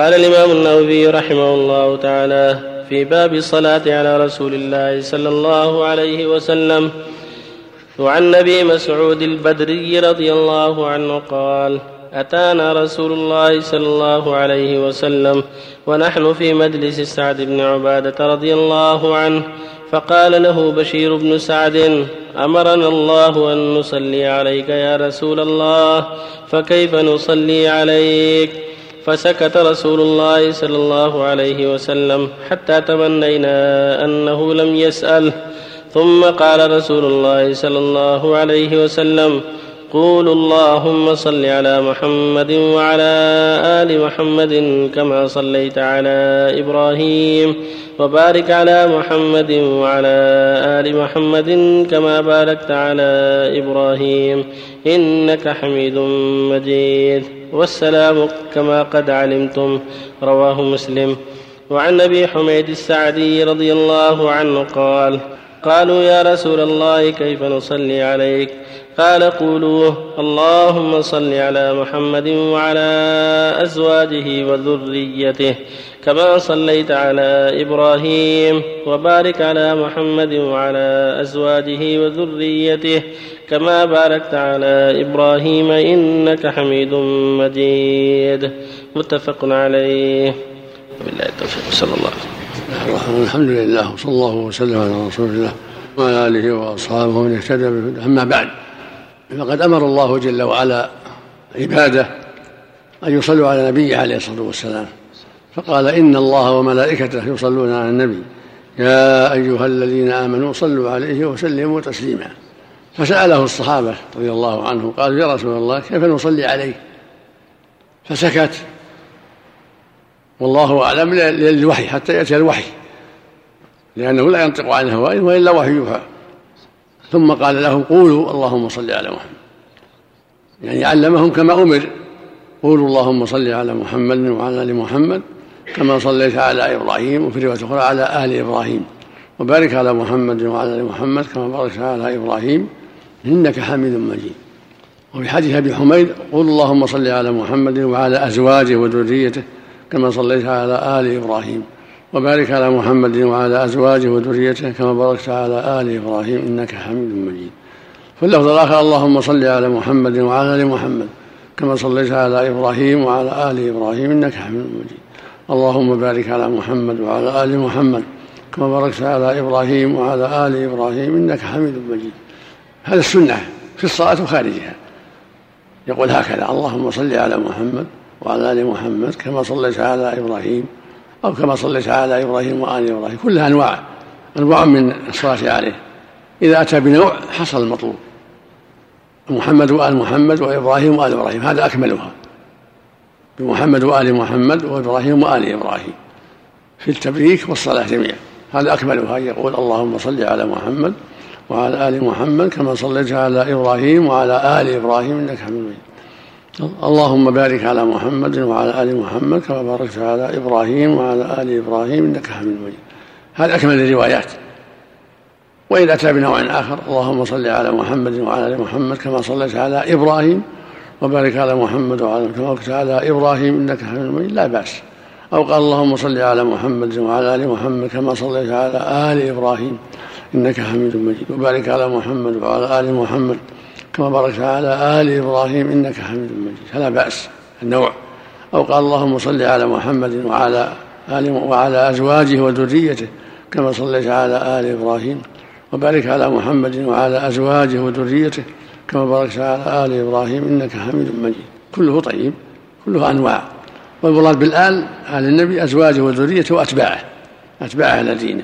قال الإمام النووي رحمه الله تعالى في باب الصلاة على رسول الله صلى الله عليه وسلم وعن ابي مسعود البدري رضي الله عنه قال أتانا رسول الله صلى الله عليه وسلم ونحن في مجلس سعد بن عبادة رضي الله عنه فقال له بشير بن سعد أمرنا الله أن نصلي عليك يا رسول الله فكيف نصلي عليك؟ فسكت رسول الله صلى الله عليه وسلم حتى تمنينا أنه لم يسأل. ثم قال رسول الله صلى الله عليه وسلم قولوا اللهم صل على محمد وعلى آل محمد كما صليت على إبراهيم وبارك على محمد وعلى آل محمد كما باركت على إبراهيم إنك حميد مجيد. والسلام كما قد علمتم رواه مسلم. وعن أبي حميد السعدي رضي الله عنه قال قالوا يا رسول الله كيف نصلي عليك؟ قال قولوا اللهم صل على محمد وعلى أزواجه وذريته كما صليت على إبراهيم وبارك على محمد وعلى أزواجه وذريته كما باركت على إبراهيم إنك حميد مجيد. متفق عليه. بالله التوفيق صلى الله عليه وسلم. الحمد لله وصلى الله وسلم على رسول الله وعلى آله وأصحابه ومن اهتدى أما بعد فقد أمر الله جل وعلا عباده أن يصلوا على نبيه عليه الصلاة والسلام. فقال إن الله وملائكته يصلون على النبي. يا أيها الذين آمنوا صلوا عليه وسلموا تسليما. فسأله الصحابة رضي الله عنهم قالوا يا رسول الله كيف نصلي عليك فسكت. والله أعلم للوحي حتى يأتي الوحي. لأنه لا ينطق عن الهوى وإلا وحي يوحى. ثم قال لهم قولوا اللهم صل على محمد. يعني علمهم كما أمر. قولوا اللهم صل على محمد وعلى آل محمد كما صليت على إبراهيم وفي رواية أخرى على آل إبراهيم. وبارك على محمد وعلى آل محمد كما باركت على إبراهيم. إنك حميد مجيد. وفي حديث أبي حميد قول اللهم صل على محمد وعلى أزواجه وذريته. كما صليت على آل إبراهيم وبارك على محمد وعلى أزواجه وذريته كما باركت على آل إبراهيم إنك حميد مجيد. في اللفظ الآخر اللهم صل على محمد وعلى آل محمد كما صليت على إبراهيم وعلى آل إبراهيم إنك حميد مجيد. اللهم بارك على محمد وعلى آل محمد كما باركت على إبراهيم وعلى آل إبراهيم إنك حميد مجيد. هذا السنة في الصلاة وخارجها. يقول هكذا اللهم صل على محمد وعلى آل محمد كما صليت على إبراهيم أو كما صليت على إبراهيم وآل إبراهيم كلها أنواع أنواع من الصلاة عليه. إذا أتى بنوع حصل المطلوب. محمد وآل محمد وإبراهيم وآل إبراهيم هذا أكملها. بمحمد وآل محمد وإبراهيم وآل إبراهيم. في التبريك والصلاة جميعا. هذا أكملها. يقول اللهم صل على محمد وعلى آل محمد كما صليت على إبراهيم وعلى آل إبراهيم إنك حميد مجيد اللهم بارك على محمد وعلى آل محمد كما باركت على إبراهيم وعلى آل إبراهيم إنك حميد مجيد. هذا أكمل الروايات. وإن أتى بنوع آخر اللهم صل على محمد وعلى آل محمد كما صليت على إبراهيم وبارك على محمد وعلى كما باركت على إبراهيم إنك حميد مجيد. لا بأس. أو قال اللهم صل على محمد وعلى آل محمد كما صليت على آل إبراهيم إنك حميد مجيد. وبارك على محمد وعلى آل محمد. كما باركت على آل إبراهيم إنك حميد مجيد. فلا بأس النوع. أو قال اللهم صل على محمد وعلى آل وعلى أزواجه وذريته كما صليت على آل إبراهيم. وبارك على محمد وعلى أزواجه وذريته كما باركت على آل إبراهيم إنك حميد مجيد. كله طيب كله أنواع. والمراد بالآل آل النبي أزواجه وذريته وأتباعه أتباعه على دينه.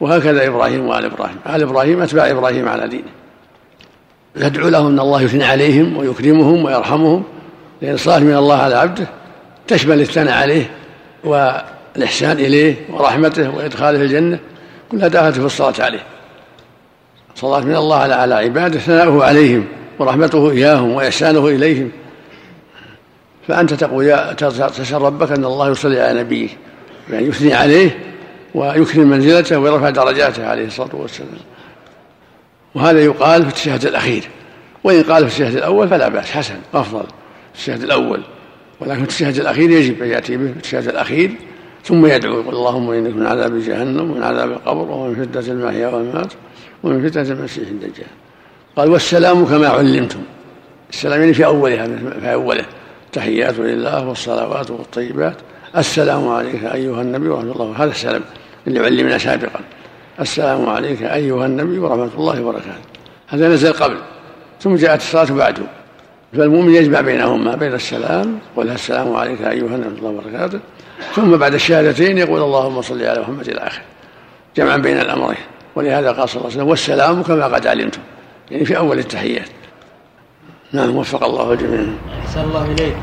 وهكذا إبراهيم وآل إبراهيم. آل إبراهيم أتباع إبراهيم على دينه. يدعو لهم أن الله يثني عليهم ويكرمهم ويرحمهم لأن الصلاة من الله على عبده تشمل الثناء عليه والإحسان إليه ورحمته وإدخاله الجنة كلها داخله في الصلاة عليه. صلاة من الله على على عباده ثناؤه عليهم ورحمته إياهم وإحسانه إليهم. فأنت تقول يا تسال ربك أن الله يصلي على نبيه يعني يثني عليه ويكرم منزلته ويرفع درجاته عليه الصلاة والسلام. وهذا يقال في التشهد الأخير. وإن قال في التشهد الأول فلا بأس حسن أفضل. التشهد الأول. ولكن التشهد الأخير يجب أن يأتي به التشهد الأخير ثم يدعو يقول اللهم إنك من عذاب جهنم ومن عذاب القبر ومن فتنة المحيا والممات ومن فتنة المسيح الدجال. قال والسلام كما علمتم. السلام يعني في أولها في أوله. التحيات لله والصلوات والطيبات. السلام عليك أيها النبي ورحمة الله. هذا السلام اللي علمنا سابقا. السلام عليك أيها النبي ورحمة الله وبركاته. هذا نزل قبل ثم جاءت الصلاة بعده. فالمؤمن يجمع بينهما بين السلام قل السلام عليك أيها النبي ورحمة الله وبركاته. ثم بعد الشهادتين يقول اللهم صل على محمد إلى آخره جمعا بين الأمرين. ولهذا قال صلى الله عليه وسلم والسلام كما قد علمتم يعني في أول التحيات. نعم وفق الله الجميع. أحسن الله إليك.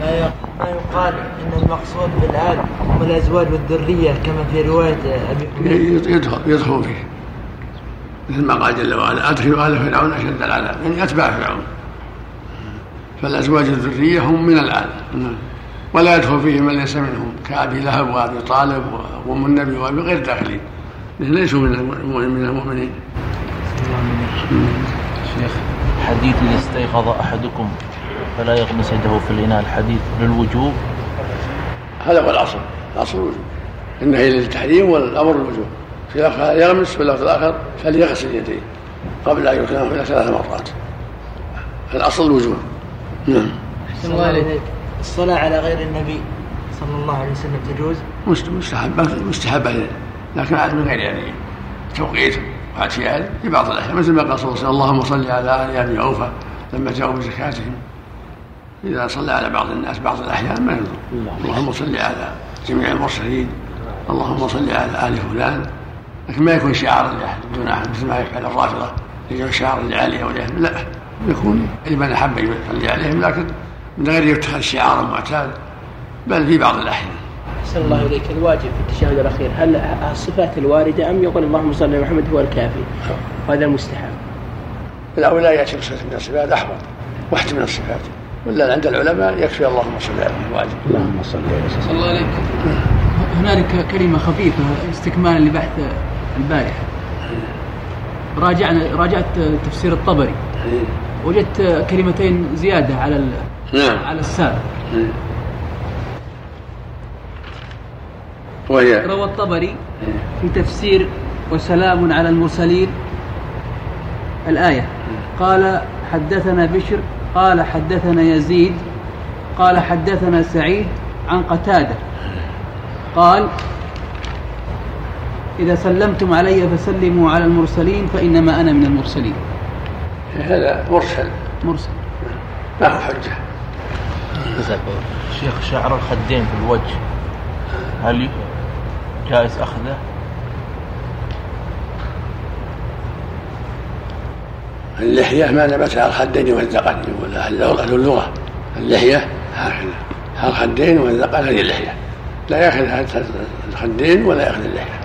ما ما يقال إن المقصود بالآل هم الأزواج والذرية كما في رواية أبي يدخل يدخل فيه. مثل ما قال جل وعلا ادخلوا ال فرعون أشد العذاب يعني أتباع فرعون. فالأزواج الذريه هم من الآل ولا يدخل فيه من ليس منهم كأبي لهب وأبي طالب وأم النبي وأبي غير داخلين. ليسوا من من المؤمنين. شيخ حديث اذا استيقظ أحدكم. فلا يغمس يده في الإناء الحديث للوجوب. هذا هو الأصل. الأصل الوجوب. النهي للتحريم والأمر للوجوب في الأخر يغمس في اللفظ الآخر فليغسل يديه قبل أن يكلمه إلى ثلاث مرات. الأصل الوجوب. نعم. الصلاة على غير النبي صلى الله عليه وسلم تجوز؟ مستحبة مستحبة لكن من غير يعني توقيت واعتياد في بعض الأحيان. مثل ما قال صلى الله عليه وسلم اللهم صل على آل أبي أوفى لما جاءوا بزكاتهم. إذا صلى على بعض الناس بعض الأحيان ما يضر اللهم صل على جميع المرسلين اللهم صل على آل فلان. لكن ما يكون شعارا لأحد دون أحد مثل ما يفعل الرافضة. يجعل شعارا لعلي أو لأهل لا يكون لمن أحب يصلي عليهم لكن من غير يتخذ شعارا معتاد بل في بعض الأحيان. أحسن الله إليك. الواجب في التشهد الأخير هل الصفات الواردة أم يقول اللهم صل على محمد هو الكافي؟ وهذا المستحب. الأولى يأتي بصفة من الصفات أحوط. واحد من الصفات. ولا عند العلماء يكفي اللهم صل على الواجب اللهم صل وسلم الله عليك. هنالك كلمة خفيفة استكمالا لبحث البارحة. راجعنا راجعت تفسير الطبري. وجدت كلمتين زيادة على نعم. على السابق. وهي؟ روى الطبري في تفسير وسلام على المرسلين الآية. قال حدثنا بشر قال حدثنا يزيد قال حدثنا سعيد عن قتادة. قال إذا سلمتم علي فسلموا على المرسلين فإنما أنا من المرسلين. هذا مرسل. مرسل. ما هو حجة؟ شيخ شعر الخدين في الوجه. هل جائز أخذه؟ اللحية ما نبت على الخدين والذقن يقول أهل اللغة اللحية؟ هكذا على الخدين والذقن هذه اللحية. لا يأخذ الخدين ولا يأخذ اللحية.